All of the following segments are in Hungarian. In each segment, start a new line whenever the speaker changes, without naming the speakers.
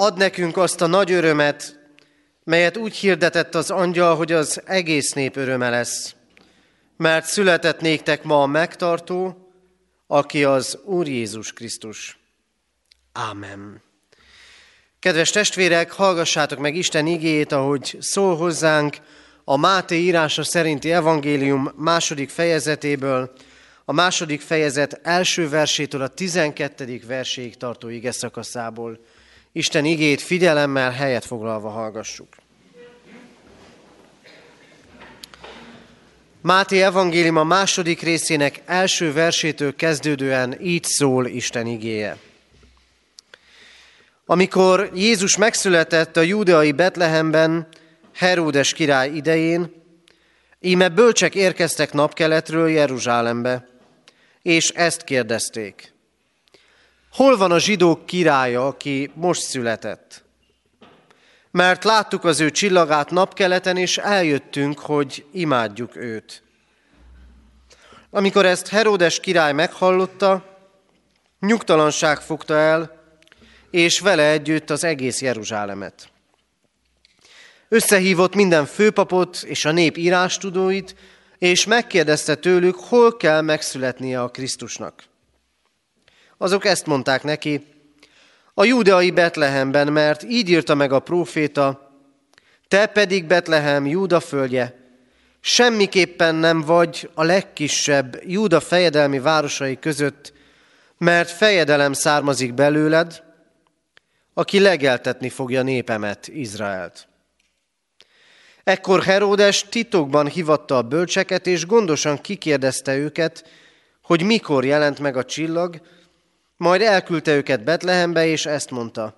Ad nekünk azt a nagy örömet, melyet úgy hirdetett az angyal, hogy az egész nép öröme lesz. Mert született néktek ma a megtartó, aki az Úr Jézus Krisztus. Ámen. Kedves testvérek, hallgassátok meg Isten igéjét, ahogy szól hozzánk a Máté írása szerinti evangélium második fejezetéből, a második fejezet első versétől a tizenkettedik verséig tartó ige szakaszából. Isten igét figyelemmel helyet foglalva hallgassuk. Máté evangélium a második részének első versétől kezdődően így szól Isten igéje. Amikor Jézus megszületett a júdeai Betlehemben, Heródes király idején, íme bölcsek érkeztek napkeletről Jeruzsálembe, és ezt kérdezték. Hol van a zsidók királya, aki most született? Mert láttuk az ő csillagát napkeleten, és eljöttünk, hogy imádjuk őt. Amikor ezt Heródes király meghallotta, nyugtalanság fogta el, és vele együtt az egész Jeruzsálemet. Összehívott minden főpapot és a nép írástudóit, és megkérdezte tőlük, hol kell megszületnie a Krisztusnak. Azok ezt mondták neki, a júdeai Betlehemben, mert így írta meg a próféta, te pedig Betlehem, Júda földje, semmiképpen nem vagy a legkisebb Júda fejedelmi városai között, mert fejedelem származik belőled, aki legeltetni fogja népemet, Izraelt. Ekkor Heródes titokban hivatta a bölcseket, és gondosan kikérdezte őket, hogy mikor jelent meg a csillag, majd elküldte őket Betlehembe, és ezt mondta.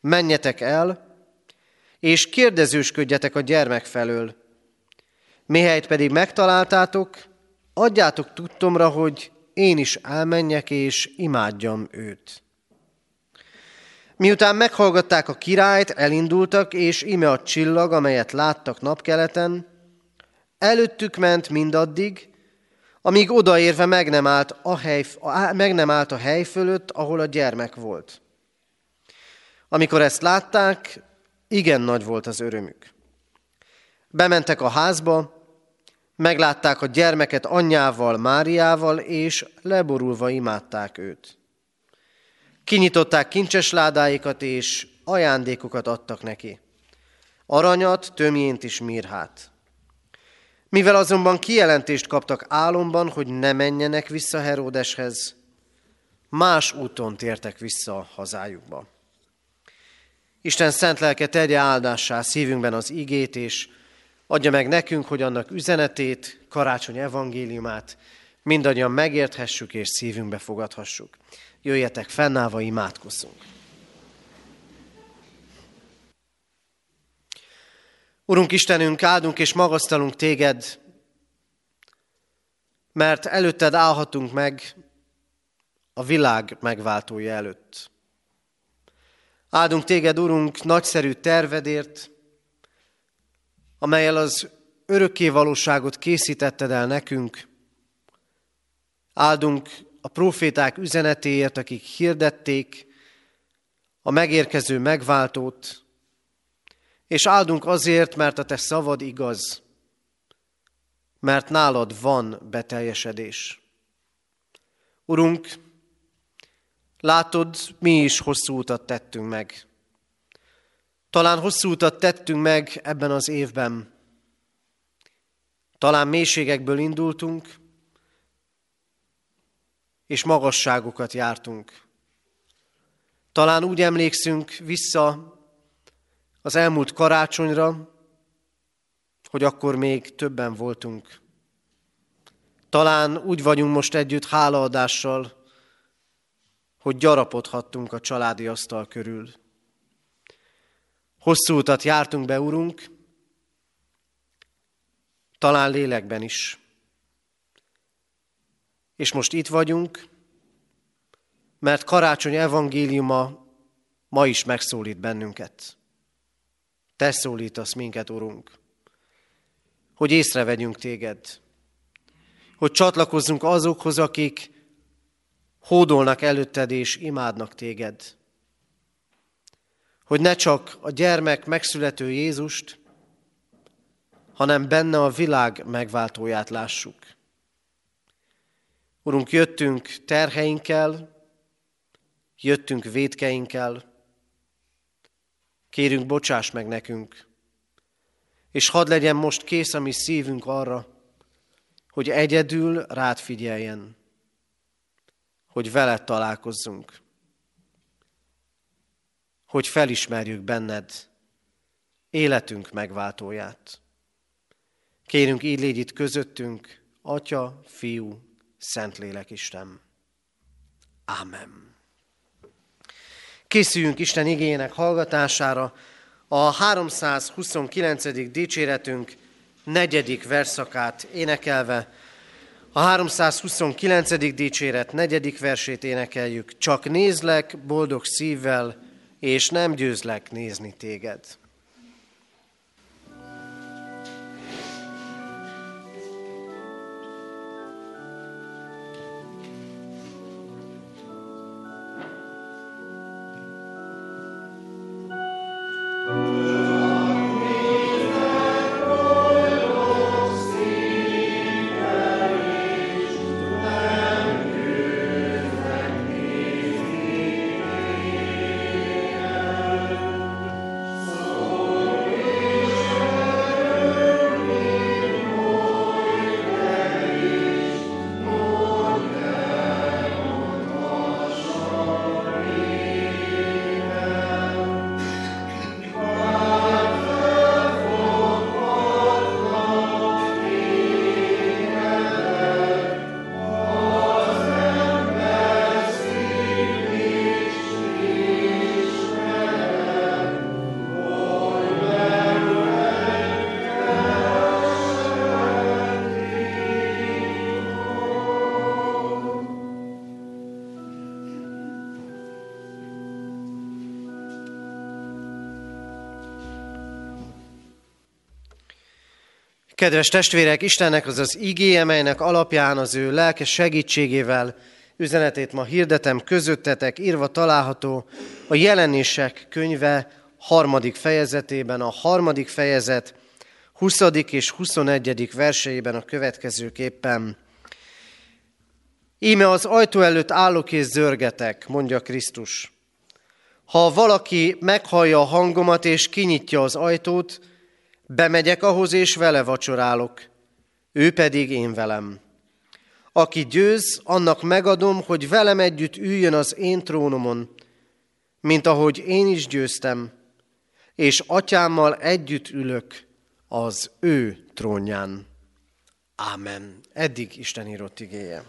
Menjetek el, és kérdezősködjetek a gyermek felől. Mihelyt pedig megtaláltátok, adjátok tudtomra, hogy én is elmenjek és imádjam őt. Miután meghallgatták a királyt, elindultak, és ime a csillag, amelyet láttak napkeleten, előttük ment mindaddig, amíg odaérve meg nem, állt a hely, meg nem állt a hely fölött, ahol a gyermek volt. Amikor ezt látták, igen nagy volt az örömük. Bementek a házba, meglátták a gyermeket anyjával, Máriával, és leborulva imádták őt. Kinyitották kincses ládáikat, és ajándékokat adtak neki. Aranyat, tömjént és mirhát. Mivel azonban kijelentést kaptak álomban, hogy ne menjenek vissza Heródeshez, más úton tértek vissza hazájukba. Isten szent lelke tegye áldássá szívünkben az igét, és adja meg nekünk, hogy annak üzenetét, karácsony evangéliumát mindannyian megérthessük és szívünkbe fogadhassuk. Jöjjetek fennállva, imádkozzunk. Urunk Istenünk, áldunk és magasztalunk téged, mert előtted állhatunk meg a világ megváltója előtt. Áldunk téged, Urunk, nagyszerű tervedért, amelyel az örökké valóságot készítetted el nekünk. Áldunk a proféták üzenetéért, akik hirdették a megérkező megváltót, és áldunk azért, mert a te szavad igaz, mert nálad van beteljesedés. Urunk, látod, mi is hosszú utat tettünk meg. Talán hosszú utat tettünk meg ebben az évben. Talán mélységekből indultunk, és magasságokat jártunk. Talán úgy emlékszünk vissza az elmúlt karácsonyra, hogy akkor még többen voltunk. Talán úgy vagyunk most együtt hálaadással, hogy gyarapodhattunk a családi asztal körül. Hosszú utat jártunk be, Urunk, talán lélekben is. És most itt vagyunk, mert karácsony evangéliuma ma is megszólít bennünket. Te szólítasz minket, Urunk, hogy észrevegyünk téged, hogy csatlakozzunk azokhoz, akik hódolnak előtted és imádnak téged. hogy ne csak a gyermek megszülető Jézust, hanem benne a világ megváltóját lássuk. Urunk, jöttünk terheinkkel, jöttünk védkeinkkel, kérünk, bocsáss meg nekünk, és hadd legyen most kész a mi szívünk arra, hogy egyedül rád figyeljen, hogy veled találkozzunk, hogy felismerjük benned életünk megváltóját. Kérünk, így légy itt közöttünk, Atya, Fiú, Szentlélek Isten. Amen. Készüljünk Isten igényének hallgatására. A 329. dicséretünk negyedik verszakát énekelve, a 329. dicséret negyedik versét énekeljük. Csak nézlek boldog szívvel, és nem győzlek nézni téged. Kedves testvérek, Istennek az az igéje, melynek alapján az ő lelke segítségével üzenetét ma hirdetem közöttetek, írva található a jelenések könyve harmadik fejezetében, a harmadik fejezet 20. és 21. verseiben a következőképpen. Íme az ajtó előtt állok és zörgetek, mondja Krisztus. Ha valaki meghallja a hangomat és kinyitja az ajtót, Bemegyek ahhoz, és vele vacsorálok, ő pedig én velem. Aki győz, annak megadom, hogy velem együtt üljön az én trónomon, mint ahogy én is győztem, és atyámmal együtt ülök az ő trónján. Ámen. Eddig Isten írott igéje.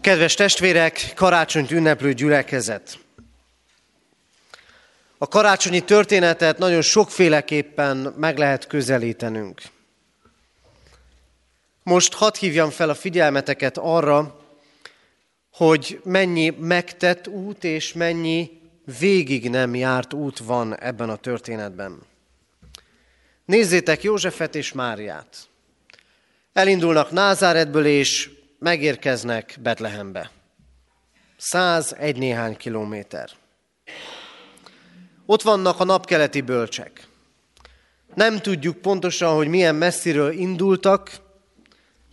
Kedves testvérek, karácsonyt ünneplő gyülekezet! A karácsonyi történetet nagyon sokféleképpen meg lehet közelítenünk. Most hadd hívjam fel a figyelmeteket arra, hogy mennyi megtett út és mennyi végig nem járt út van ebben a történetben. Nézzétek Józsefet és Máriát. Elindulnak Názáretből és megérkeznek Betlehembe. egy néhány kilométer. Ott vannak a napkeleti bölcsek. Nem tudjuk pontosan, hogy milyen messziről indultak,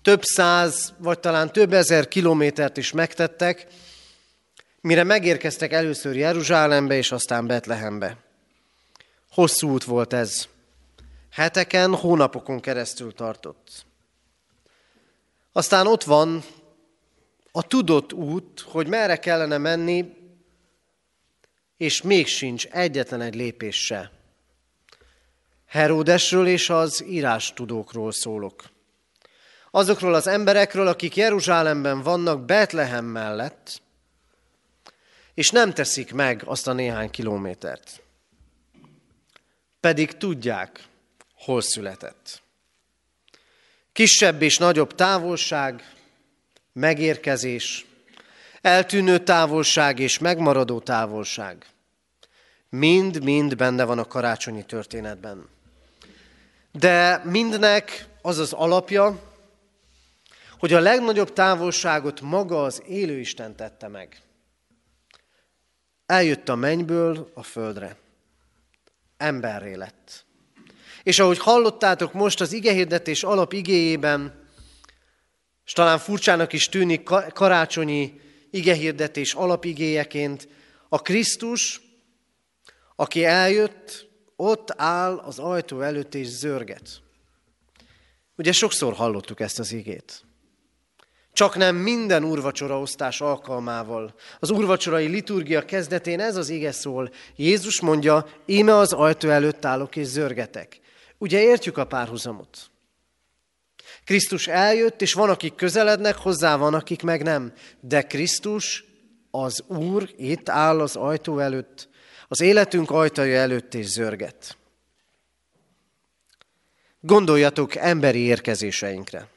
több száz, vagy talán több ezer kilométert is megtettek, mire megérkeztek először Jeruzsálembe, és aztán Betlehembe. Hosszú út volt ez. Heteken, hónapokon keresztül tartott. Aztán ott van a tudott út, hogy merre kellene menni, és még sincs egyetlen egy lépés se. Heródesről és az írás tudókról szólok. Azokról az emberekről, akik Jeruzsálemben vannak Betlehem mellett, és nem teszik meg azt a néhány kilométert. Pedig tudják, hol született. Kisebb és nagyobb távolság, megérkezés, eltűnő távolság és megmaradó távolság. Mind-mind benne van a karácsonyi történetben. De mindnek az az alapja, hogy a legnagyobb távolságot maga az élő Isten tette meg. eljött a mennyből a földre. Emberré lett. És ahogy hallottátok most az igehirdetés alap igéjében, és talán furcsának is tűnik karácsonyi igehirdetés alapigéjeként, a Krisztus, aki eljött, ott áll az ajtó előtt és zörget. Ugye sokszor hallottuk ezt az igét. Csak nem minden urvacsoraosztás alkalmával. Az urvacsorai liturgia kezdetén ez az ige szól. Jézus mondja, íme az ajtó előtt állok és zörgetek. Ugye értjük a párhuzamot? Krisztus eljött, és van, akik közelednek, hozzá van, akik meg nem. De Krisztus, az Úr itt áll az ajtó előtt, az életünk ajtaja előtt és zörget. Gondoljatok emberi érkezéseinkre.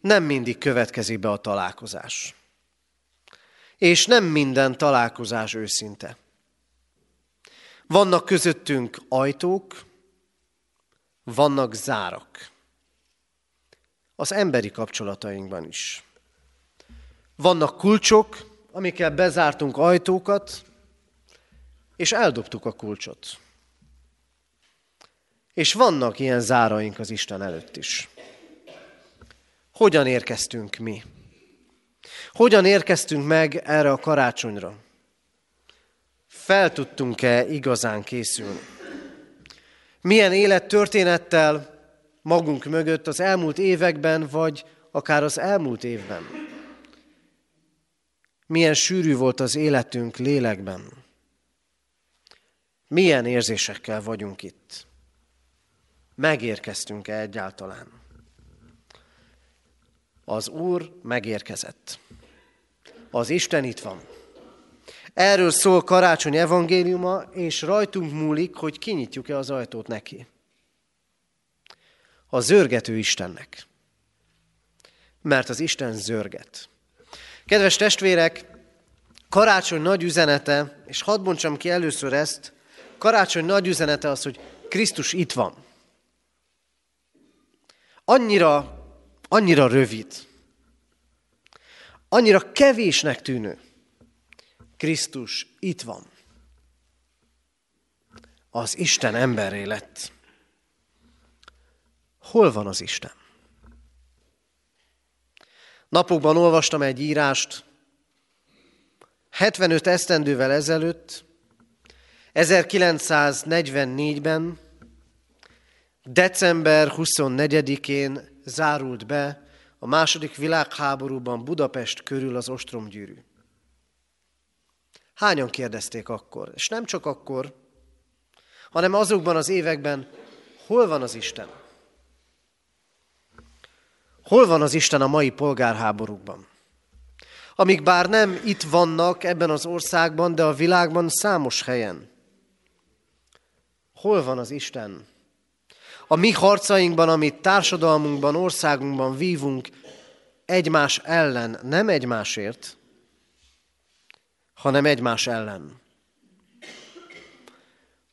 Nem mindig következik be a találkozás. És nem minden találkozás őszinte. Vannak közöttünk ajtók, vannak zárak. Az emberi kapcsolatainkban is. Vannak kulcsok, amikkel bezártunk ajtókat, és eldobtuk a kulcsot. És vannak ilyen záraink az Isten előtt is. Hogyan érkeztünk mi? Hogyan érkeztünk meg erre a karácsonyra? Fel tudtunk-e igazán készülni? Milyen élettörténettel magunk mögött az elmúlt években, vagy akár az elmúlt évben? Milyen sűrű volt az életünk lélekben? Milyen érzésekkel vagyunk itt? Megérkeztünk-e egyáltalán? Az Úr megérkezett. Az Isten itt van. Erről szól karácsony evangéliuma, és rajtunk múlik, hogy kinyitjuk-e az ajtót neki. A zörgető Istennek. Mert az Isten zörget. Kedves testvérek, karácsony nagy üzenete, és hadd bontsam ki először ezt, karácsony nagy üzenete az, hogy Krisztus itt van. Annyira, annyira rövid, annyira kevésnek tűnő. Krisztus itt van. Az Isten emberré lett. Hol van az Isten? Napokban olvastam egy írást, 75 esztendővel ezelőtt, 1944-ben, december 24-én zárult be a második világháborúban Budapest körül az ostromgyűrű. Hányan kérdezték akkor? És nem csak akkor, hanem azokban az években, hol van az Isten? Hol van az Isten a mai polgárháborúkban? Amik bár nem itt vannak ebben az országban, de a világban számos helyen. Hol van az Isten? A mi harcainkban, amit társadalmunkban, országunkban vívunk, egymás ellen, nem egymásért, hanem egymás ellen.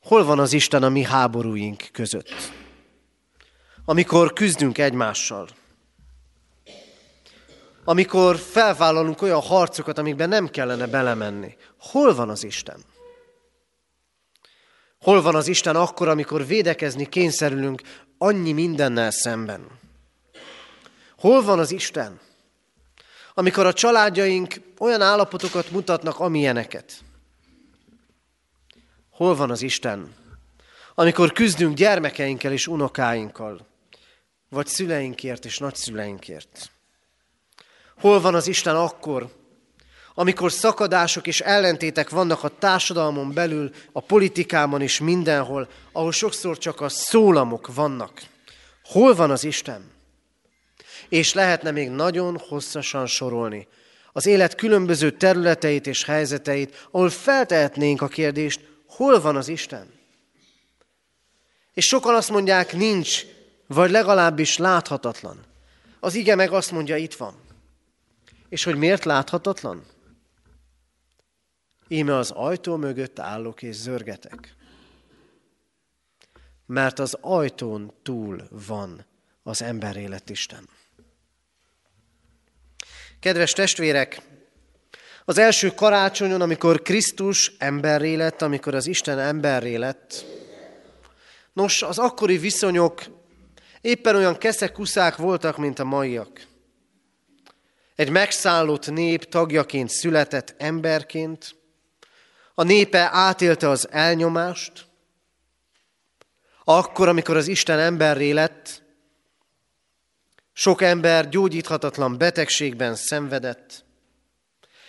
Hol van az Isten a mi háborúink között? Amikor küzdünk egymással. Amikor felvállalunk olyan harcokat, amikben nem kellene belemenni. Hol van az Isten? Hol van az Isten akkor, amikor védekezni kényszerülünk annyi mindennel szemben? Hol van az Isten? Amikor a családjaink olyan állapotokat mutatnak, amilyeneket. Hol van az Isten? Amikor küzdünk gyermekeinkkel és unokáinkkal, vagy szüleinkért és nagyszüleinkért. Hol van az Isten akkor, amikor szakadások és ellentétek vannak a társadalmon belül, a politikában és mindenhol, ahol sokszor csak a szólamok vannak. Hol van az Isten? És lehetne még nagyon hosszasan sorolni az élet különböző területeit és helyzeteit, ahol feltehetnénk a kérdést, hol van az Isten? És sokan azt mondják, nincs, vagy legalábbis láthatatlan. Az ige meg azt mondja, itt van. És hogy miért láthatatlan? Íme az ajtó mögött állok és zörgetek. Mert az ajtón túl van az ember élet Isten. Kedves testvérek, Az első karácsonyon, amikor Krisztus emberré lett, amikor az Isten emberré lett, nos, az akkori viszonyok éppen olyan keszekuszák voltak, mint a maiak. Egy megszállott nép tagjaként született emberként, a népe átélte az elnyomást, akkor, amikor az Isten emberré lett, sok ember gyógyíthatatlan betegségben szenvedett,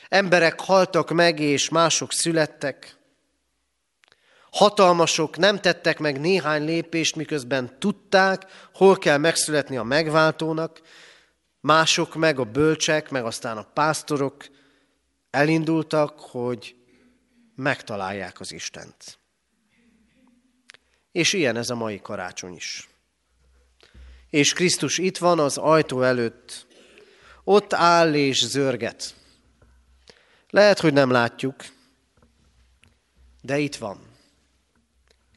emberek haltak meg, és mások születtek, hatalmasok nem tettek meg néhány lépést, miközben tudták, hol kell megszületni a megváltónak, mások meg a bölcsek, meg aztán a pásztorok elindultak, hogy megtalálják az Istent. És ilyen ez a mai karácsony is. És Krisztus itt van az ajtó előtt, ott áll és zörget. Lehet, hogy nem látjuk, de itt van.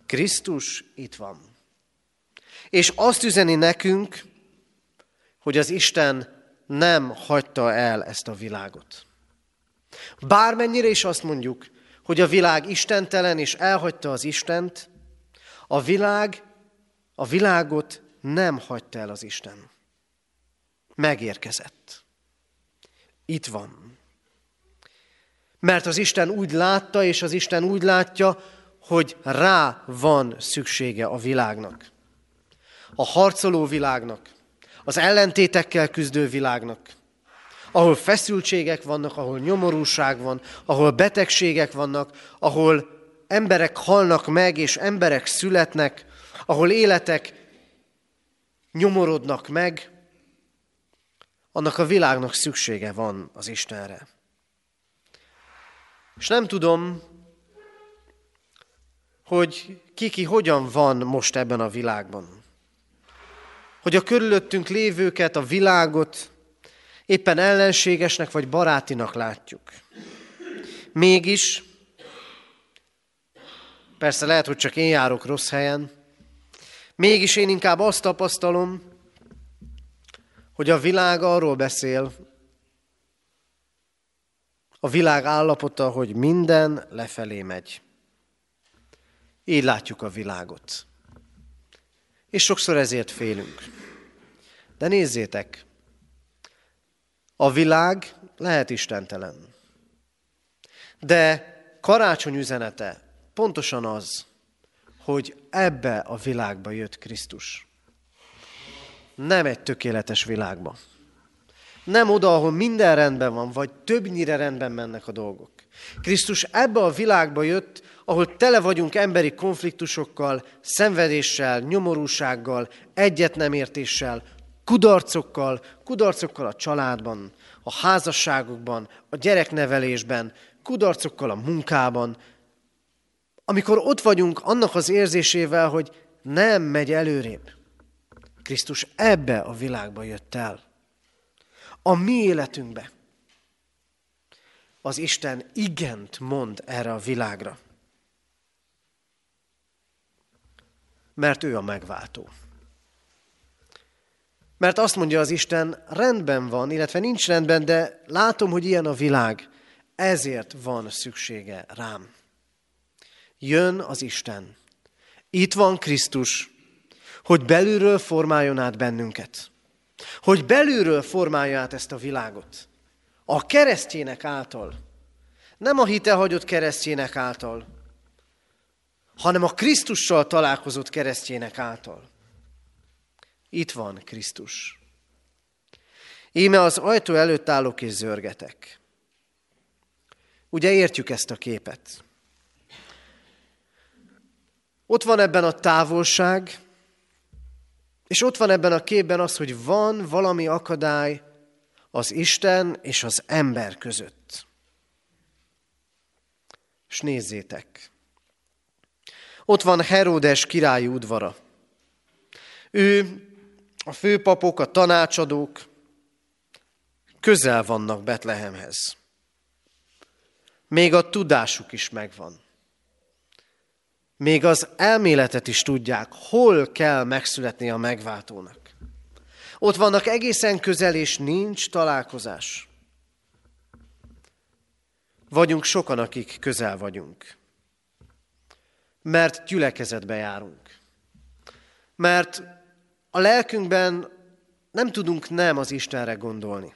Krisztus itt van. És azt üzeni nekünk, hogy az Isten nem hagyta el ezt a világot. Bármennyire is azt mondjuk, hogy a világ istentelen és elhagyta az Istent, a világ, a világot nem hagyta el az Isten. Megérkezett. Itt van. Mert az Isten úgy látta, és az Isten úgy látja, hogy rá van szüksége a világnak. A harcoló világnak, az ellentétekkel küzdő világnak, ahol feszültségek vannak, ahol nyomorúság van, ahol betegségek vannak, ahol emberek halnak meg, és emberek születnek, ahol életek nyomorodnak meg, annak a világnak szüksége van az Istenre. És nem tudom, hogy kiki hogyan van most ebben a világban. Hogy a körülöttünk lévőket, a világot éppen ellenségesnek vagy barátinak látjuk. Mégis, persze lehet, hogy csak én járok rossz helyen, mégis én inkább azt tapasztalom, hogy a világ arról beszél, a világ állapota, hogy minden lefelé megy. Így látjuk a világot. És sokszor ezért félünk. De nézzétek, a világ lehet istentelen. De karácsony üzenete pontosan az, hogy ebbe a világba jött Krisztus. Nem egy tökéletes világba. Nem oda, ahol minden rendben van, vagy többnyire rendben mennek a dolgok. Krisztus ebbe a világba jött, ahol tele vagyunk emberi konfliktusokkal, szenvedéssel, nyomorúsággal, egyetnemértéssel, kudarcokkal, kudarcokkal a családban, a házasságokban, a gyereknevelésben, kudarcokkal a munkában, amikor ott vagyunk annak az érzésével, hogy nem megy előrébb. Krisztus ebbe a világba jött el. A mi életünkbe. Az Isten igent mond erre a világra. Mert ő a megváltó. Mert azt mondja az Isten, rendben van, illetve nincs rendben, de látom, hogy ilyen a világ, ezért van szüksége rám. Jön az Isten. Itt van Krisztus, hogy belülről formáljon át bennünket. Hogy belülről formálja át ezt a világot. A keresztjének által. Nem a hitehagyott keresztjének által, hanem a Krisztussal találkozott keresztjének által. Itt van Krisztus. Íme az ajtó előtt állok és zörgetek. Ugye értjük ezt a képet? Ott van ebben a távolság, és ott van ebben a képben az, hogy van valami akadály az Isten és az ember között. És nézzétek, ott van Heródes királyi udvara. Ő a főpapok, a tanácsadók közel vannak Betlehemhez. Még a tudásuk is megvan. Még az elméletet is tudják, hol kell megszületni a megváltónak. Ott vannak egészen közel, és nincs találkozás. vagyunk sokan, akik közel vagyunk. Mert gyülekezetbe járunk. Mert a lelkünkben nem tudunk nem az Istenre gondolni.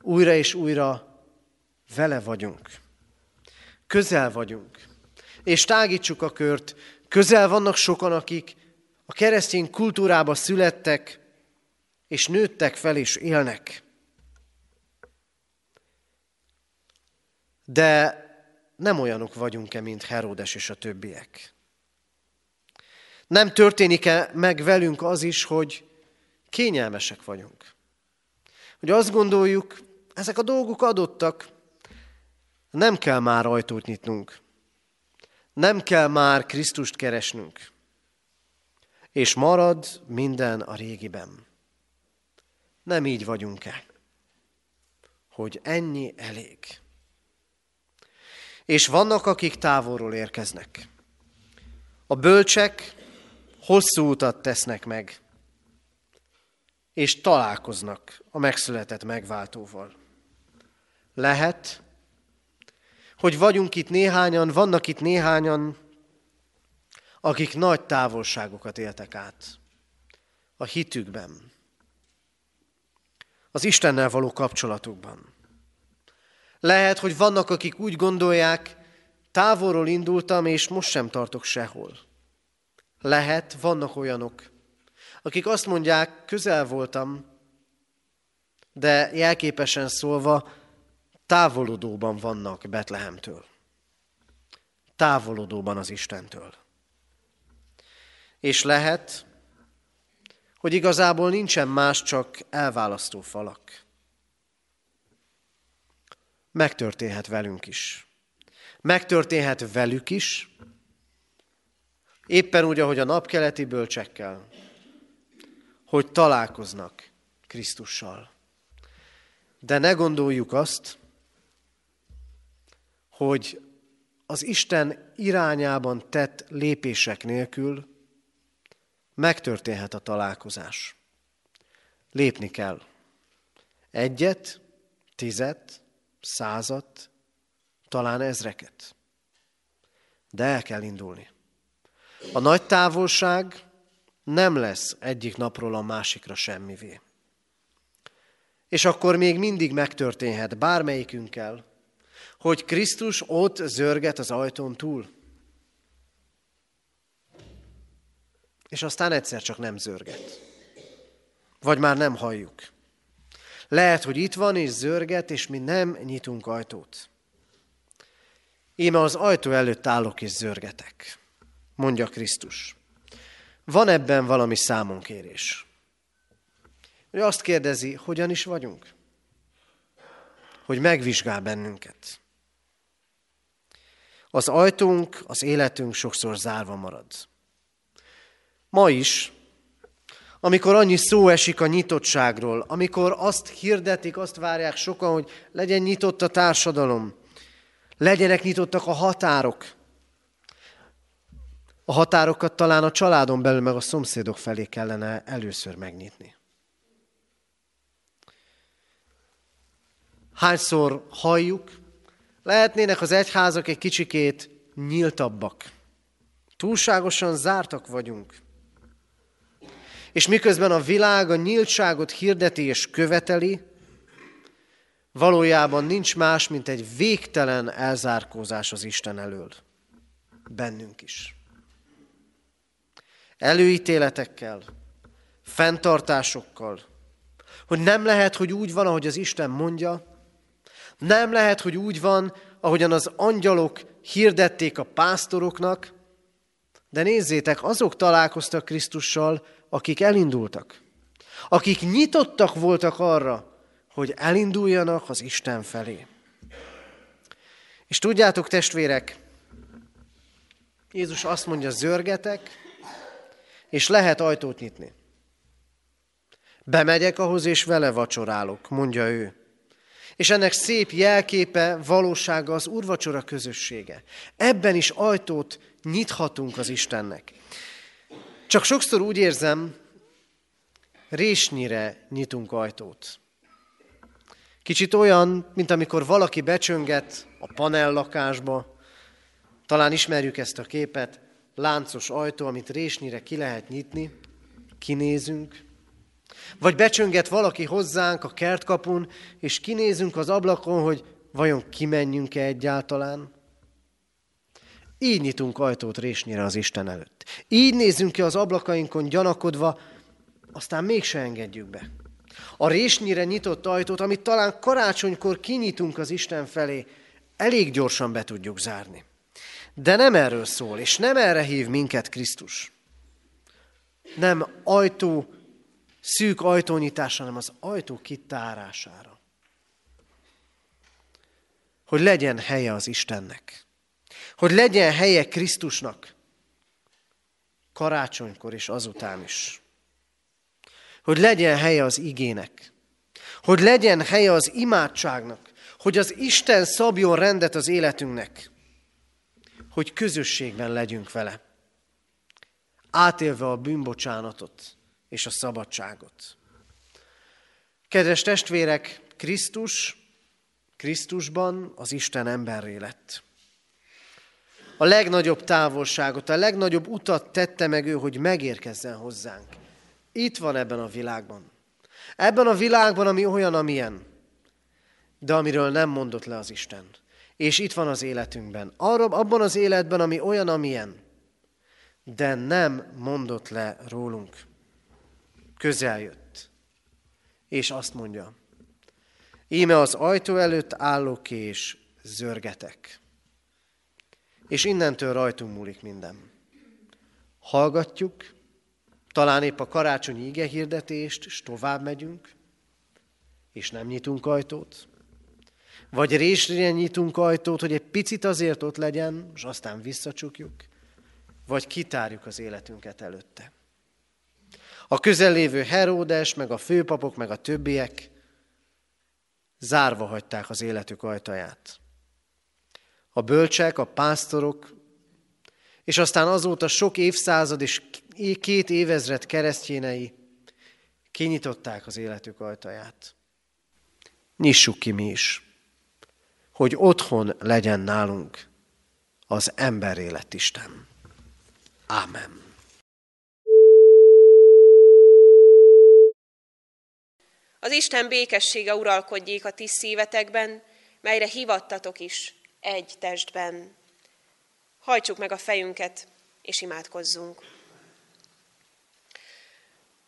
Újra és újra vele vagyunk. Közel vagyunk. És tágítsuk a kört. Közel vannak sokan, akik a keresztény kultúrába születtek, és nőttek fel és élnek. De nem olyanok vagyunk-e, mint Heródes és a többiek. Nem történik-e meg velünk az is, hogy kényelmesek vagyunk? Hogy azt gondoljuk, ezek a dolgok adottak, nem kell már ajtót nyitnunk. Nem kell már Krisztust keresnünk. És marad minden a régiben. Nem így vagyunk-e? Hogy ennyi elég. És vannak, akik távolról érkeznek. A bölcsek hosszú utat tesznek meg, és találkoznak a megszületett megváltóval. Lehet, hogy vagyunk itt néhányan, vannak itt néhányan, akik nagy távolságokat éltek át a hitükben, az Istennel való kapcsolatukban. Lehet, hogy vannak, akik úgy gondolják, távolról indultam, és most sem tartok sehol. Lehet, vannak olyanok, akik azt mondják, közel voltam, de jelképesen szólva, távolodóban vannak Betlehemtől. Távolodóban az Istentől. És lehet, hogy igazából nincsen más, csak elválasztó falak. Megtörténhet velünk is. Megtörténhet velük is, éppen úgy, ahogy a napkeleti bölcsekkel, hogy találkoznak Krisztussal. De ne gondoljuk azt, hogy az Isten irányában tett lépések nélkül megtörténhet a találkozás. Lépni kell. Egyet, tizet, százat, talán ezreket. De el kell indulni. A nagy távolság nem lesz egyik napról a másikra semmivé. És akkor még mindig megtörténhet bármelyikünkkel, hogy Krisztus ott zörget az ajtón túl. És aztán egyszer csak nem zörget. Vagy már nem halljuk. Lehet, hogy itt van és zörget, és mi nem nyitunk ajtót. Íme az ajtó előtt állok és zörgetek, mondja Krisztus. Van ebben valami számonkérés. Ő azt kérdezi, hogyan is vagyunk? Hogy megvizsgál bennünket. Az ajtónk, az életünk sokszor zárva marad. Ma is, amikor annyi szó esik a nyitottságról, amikor azt hirdetik, azt várják sokan, hogy legyen nyitott a társadalom, legyenek nyitottak a határok. A határokat talán a családon belül meg a szomszédok felé kellene először megnyitni. Hányszor halljuk, lehetnének az egyházak egy kicsikét nyíltabbak. Túlságosan zártak vagyunk. És miközben a világ a nyíltságot hirdeti és követeli, valójában nincs más, mint egy végtelen elzárkózás az Isten elől. Bennünk is. Előítéletekkel, fenntartásokkal, hogy nem lehet, hogy úgy van, ahogy az Isten mondja, nem lehet, hogy úgy van, ahogyan az angyalok hirdették a pásztoroknak, de nézzétek, azok találkoztak Krisztussal, akik elindultak. Akik nyitottak voltak arra, hogy elinduljanak az Isten felé. És tudjátok, testvérek, Jézus azt mondja, zörgetek, és lehet ajtót nyitni. Bemegyek ahhoz, és vele vacsorálok, mondja ő. És ennek szép jelképe, valósága az urvacsora közössége. Ebben is ajtót nyithatunk az Istennek. Csak sokszor úgy érzem, résnyire nyitunk ajtót. Kicsit olyan, mint amikor valaki becsönget a panellakásba, talán ismerjük ezt a képet, láncos ajtó, amit résnyire ki lehet nyitni, kinézünk, vagy becsönget valaki hozzánk a kertkapun, és kinézünk az ablakon, hogy vajon kimenjünk-e egyáltalán. Így nyitunk ajtót résnyire az Isten előtt. Így nézzünk ki az ablakainkon gyanakodva, aztán mégse engedjük be. A résnyire nyitott ajtót, amit talán karácsonykor kinyitunk az Isten felé, elég gyorsan be tudjuk zárni. De nem erről szól, és nem erre hív minket Krisztus. Nem ajtó, szűk ajtónyitásra, hanem az ajtó kitárására. Hogy legyen helye az Istennek. Hogy legyen helye Krisztusnak. Karácsonykor és azután is. Hogy legyen helye az igének. Hogy legyen helye az imádságnak. Hogy az Isten szabjon rendet az életünknek hogy közösségben legyünk vele, átélve a bűnbocsánatot és a szabadságot. Kedves testvérek, Krisztus, Krisztusban az Isten emberré lett. A legnagyobb távolságot, a legnagyobb utat tette meg ő, hogy megérkezzen hozzánk. Itt van ebben a világban. Ebben a világban, ami olyan, amilyen, de amiről nem mondott le az Isten és itt van az életünkben. Arra, abban az életben, ami olyan, amilyen, de nem mondott le rólunk. Közel jött. És azt mondja, íme az ajtó előtt állok és zörgetek. És innentől rajtunk múlik minden. Hallgatjuk, talán épp a karácsonyi ige hirdetést, és tovább megyünk, és nem nyitunk ajtót. Vagy résre nyitunk ajtót, hogy egy picit azért ott legyen, és aztán visszacsukjuk, vagy kitárjuk az életünket előtte. A közellévő Heródes, meg a főpapok, meg a többiek zárva hagyták az életük ajtaját. A bölcsek, a pásztorok, és aztán azóta sok évszázad és két évezred keresztjénei kinyitották az életük ajtaját. Nyissuk ki mi is hogy otthon legyen nálunk az emberé lett Isten. Ámen.
Az Isten békessége uralkodjék a ti szívetekben, melyre hivattatok is egy testben. Hajtsuk meg a fejünket, és imádkozzunk.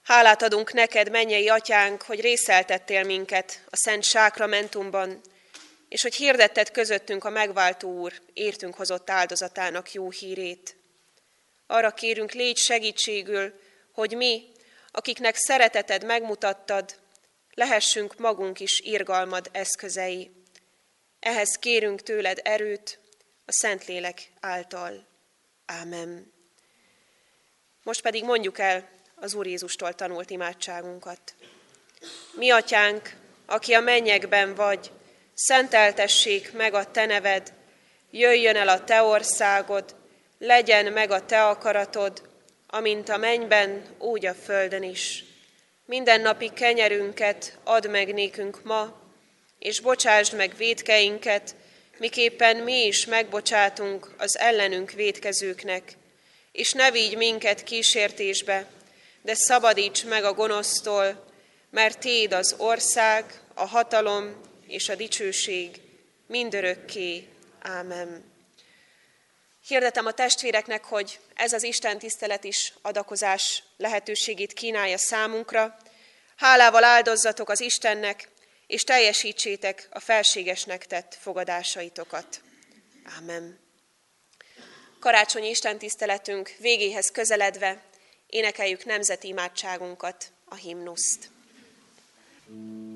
Hálát adunk neked, mennyei atyánk, hogy részeltettél minket a Szent Sákramentumban, és hogy hirdetted közöttünk a megváltó Úr értünk hozott áldozatának jó hírét. Arra kérünk, légy segítségül, hogy mi, akiknek szereteted megmutattad, lehessünk magunk is irgalmad eszközei. Ehhez kérünk tőled erőt a Szentlélek által. Ámen. Most pedig mondjuk el az Úr Jézustól tanult imádságunkat. Mi, atyánk, aki a mennyekben vagy, szenteltessék meg a te neved, jöjjön el a te országod, legyen meg a te akaratod, amint a mennyben, úgy a földön is. Minden napi kenyerünket add meg nékünk ma, és bocsásd meg védkeinket, miképpen mi is megbocsátunk az ellenünk védkezőknek. És ne vigy minket kísértésbe, de szabadíts meg a gonosztól, mert Téd az ország, a hatalom és a dicsőség mindörökké. Ámen. Hirdetem a testvéreknek, hogy ez az Isten tisztelet is adakozás lehetőségét kínálja számunkra. Hálával áldozzatok az Istennek, és teljesítsétek a felségesnek tett fogadásaitokat. Ámen. Karácsonyi Isten tiszteletünk végéhez közeledve énekeljük nemzeti imádságunkat, a himnuszt. Mm. Fogadjátok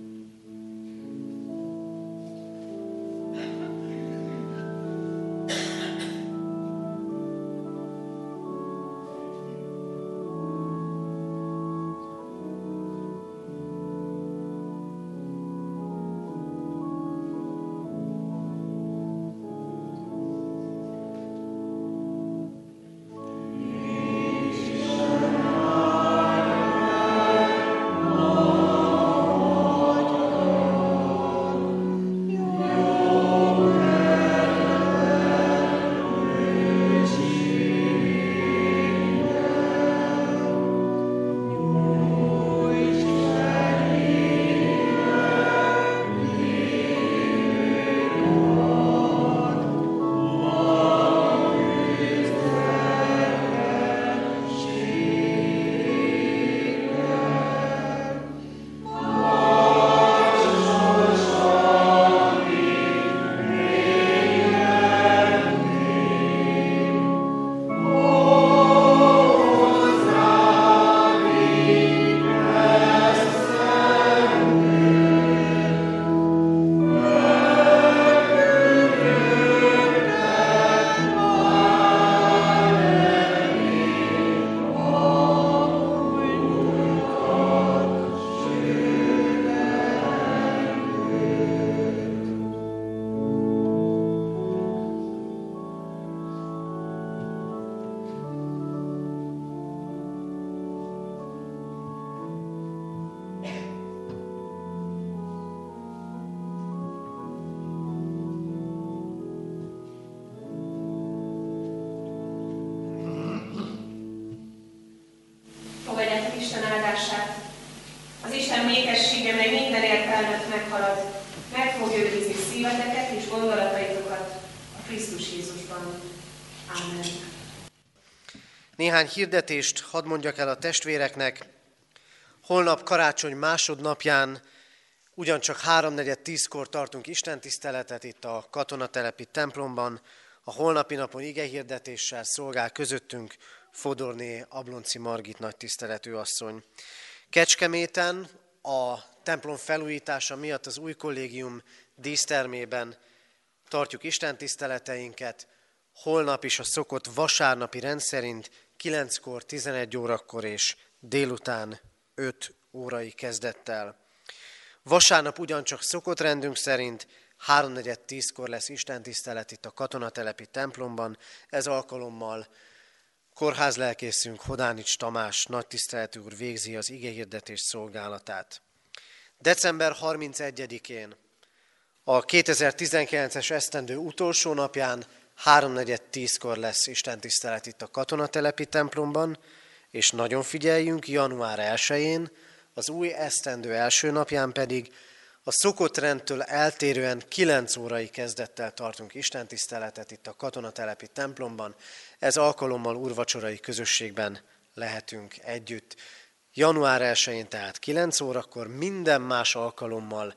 Néhány hirdetést hadd mondjak el a testvéreknek. Holnap karácsony másodnapján ugyancsak háromnegyed tízkor tartunk istentiszteletet itt a katonatelepi templomban. A holnapi napon igehirdetéssel szolgál közöttünk Fodorné Ablonci Margit nagy tiszteletű asszony. Kecskeméten a templom felújítása miatt az új kollégium dísztermében tartjuk Isten tiszteleteinket. Holnap is a szokott vasárnapi rendszerint 9-kor, 11 órakor és délután 5 órai kezdettel. Vasárnap ugyancsak szokott rendünk szerint 3-4-10-kor lesz Isten tisztelet itt a katonatelepi templomban. Ez alkalommal kórházlelkészünk Hodánics Tamás nagy tiszteletű úr végzi az igehirdetés szolgálatát. December 31-én a 2019-es esztendő utolsó napján 3.4.10-kor lesz Isten tisztelet itt a katonatelepi templomban, és nagyon figyeljünk, január 1-én, az új esztendő első napján pedig a szokott rendtől eltérően 9 órai kezdettel tartunk Isten tiszteletet itt a katonatelepi templomban. Ez alkalommal urvacsorai közösségben lehetünk együtt. Január 1-én tehát 9 órakor, minden más alkalommal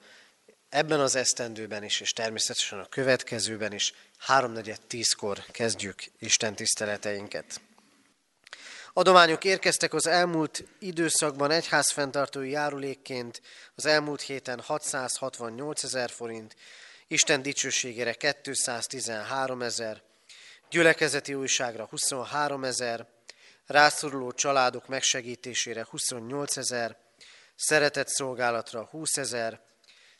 ebben az esztendőben is, és természetesen a következőben is 3.4.10-kor kezdjük Isten tiszteleteinket. Adományok érkeztek az elmúlt időszakban egyházfenntartói járulékként, az elmúlt héten 668 ezer forint, Isten dicsőségére 213 ezer, gyülekezeti újságra 23 ezer, rászoruló családok megsegítésére 28 ezer, szeretett szolgálatra 20 ezer,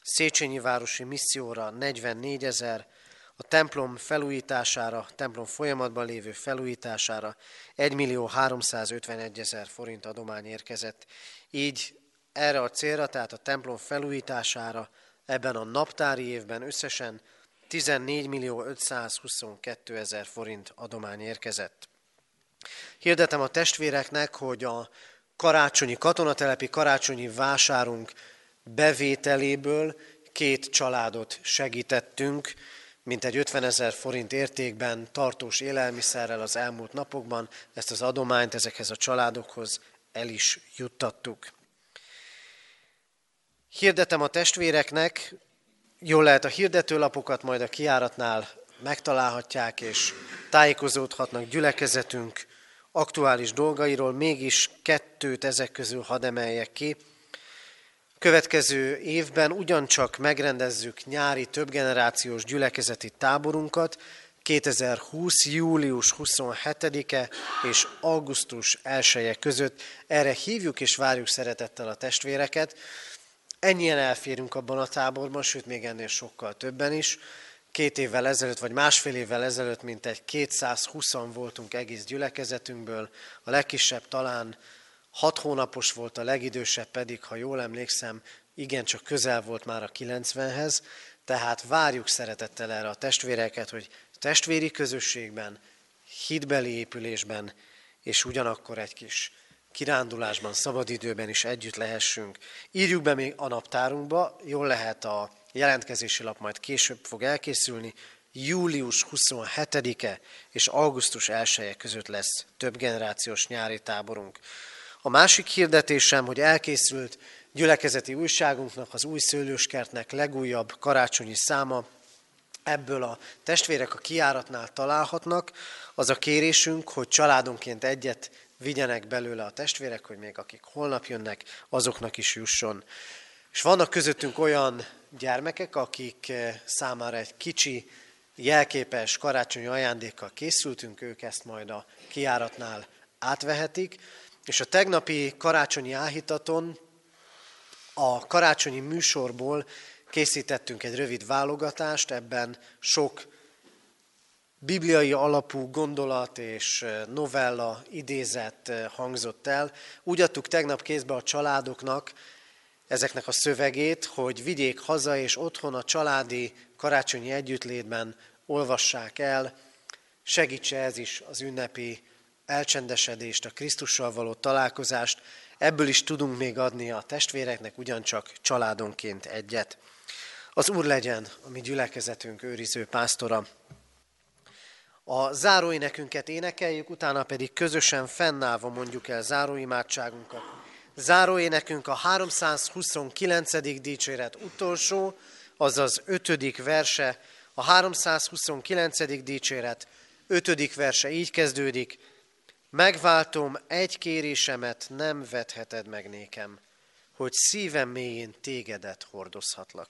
Széchenyi városi misszióra 44 ezer, a templom felújítására, templom folyamatban lévő felújítására 1 millió 351 ezer forint adomány érkezett. Így erre a célra, tehát a templom felújítására ebben a naptári évben összesen 14 millió 522 ezer forint adomány érkezett. Hirdetem a testvéreknek, hogy a karácsonyi katonatelepi karácsonyi vásárunk bevételéből két családot segítettünk, mintegy 50 ezer forint értékben tartós élelmiszerrel az elmúlt napokban. Ezt az adományt ezekhez a családokhoz el is juttattuk. Hirdetem a testvéreknek, jól lehet a hirdetőlapokat majd a kiáratnál megtalálhatják, és tájékozódhatnak gyülekezetünk aktuális dolgairól, mégis kettőt ezek közül hadd emeljek ki. Következő évben ugyancsak megrendezzük nyári többgenerációs gyülekezeti táborunkat, 2020. július 27-e és augusztus 1 -e között. Erre hívjuk és várjuk szeretettel a testvéreket. Ennyien elférünk abban a táborban, sőt még ennél sokkal többen is. Két évvel ezelőtt, vagy másfél évvel ezelőtt, mint egy 220 voltunk egész gyülekezetünkből, a legkisebb talán Hat hónapos volt a legidősebb pedig, ha jól emlékszem, igencsak közel volt már a 90-hez, tehát várjuk szeretettel erre a testvéreket, hogy testvéri közösségben, hitbeli épülésben, és ugyanakkor egy kis kirándulásban, szabadidőben is együtt lehessünk. Írjuk be még a naptárunkba, jól lehet a jelentkezési lap majd később fog elkészülni, július 27-e és augusztus 1 -e között lesz több generációs nyári táborunk. A másik hirdetésem, hogy elkészült gyülekezeti újságunknak, az új szőlőskertnek legújabb karácsonyi száma, ebből a testvérek a kiáratnál találhatnak. Az a kérésünk, hogy családonként egyet vigyenek belőle a testvérek, hogy még akik holnap jönnek, azoknak is jusson. És vannak közöttünk olyan gyermekek, akik eh, számára egy kicsi, jelképes karácsonyi ajándékkal készültünk, ők ezt majd a kiáratnál átvehetik. És a tegnapi karácsonyi áhítaton a karácsonyi műsorból készítettünk egy rövid válogatást, ebben sok bibliai alapú gondolat és novella idézet hangzott el. Úgy adtuk tegnap kézbe a családoknak ezeknek a szövegét, hogy vigyék haza és otthon a családi karácsonyi együttlétben olvassák el, segítse ez is az ünnepi elcsendesedést, a Krisztussal való találkozást, ebből is tudunk még adni a testvéreknek ugyancsak családonként egyet. Az Úr legyen a mi gyülekezetünk őriző pásztora. A záróénekünket énekeljük, utána pedig közösen fennállva mondjuk el záróimádságunkat. Záróénekünk a 329. dicséret utolsó, azaz ötödik verse, a 329. dicséret ötödik verse így kezdődik, Megváltom egy kérésemet, nem vetheted meg nékem, hogy szívem mélyén tégedet hordozhatlak.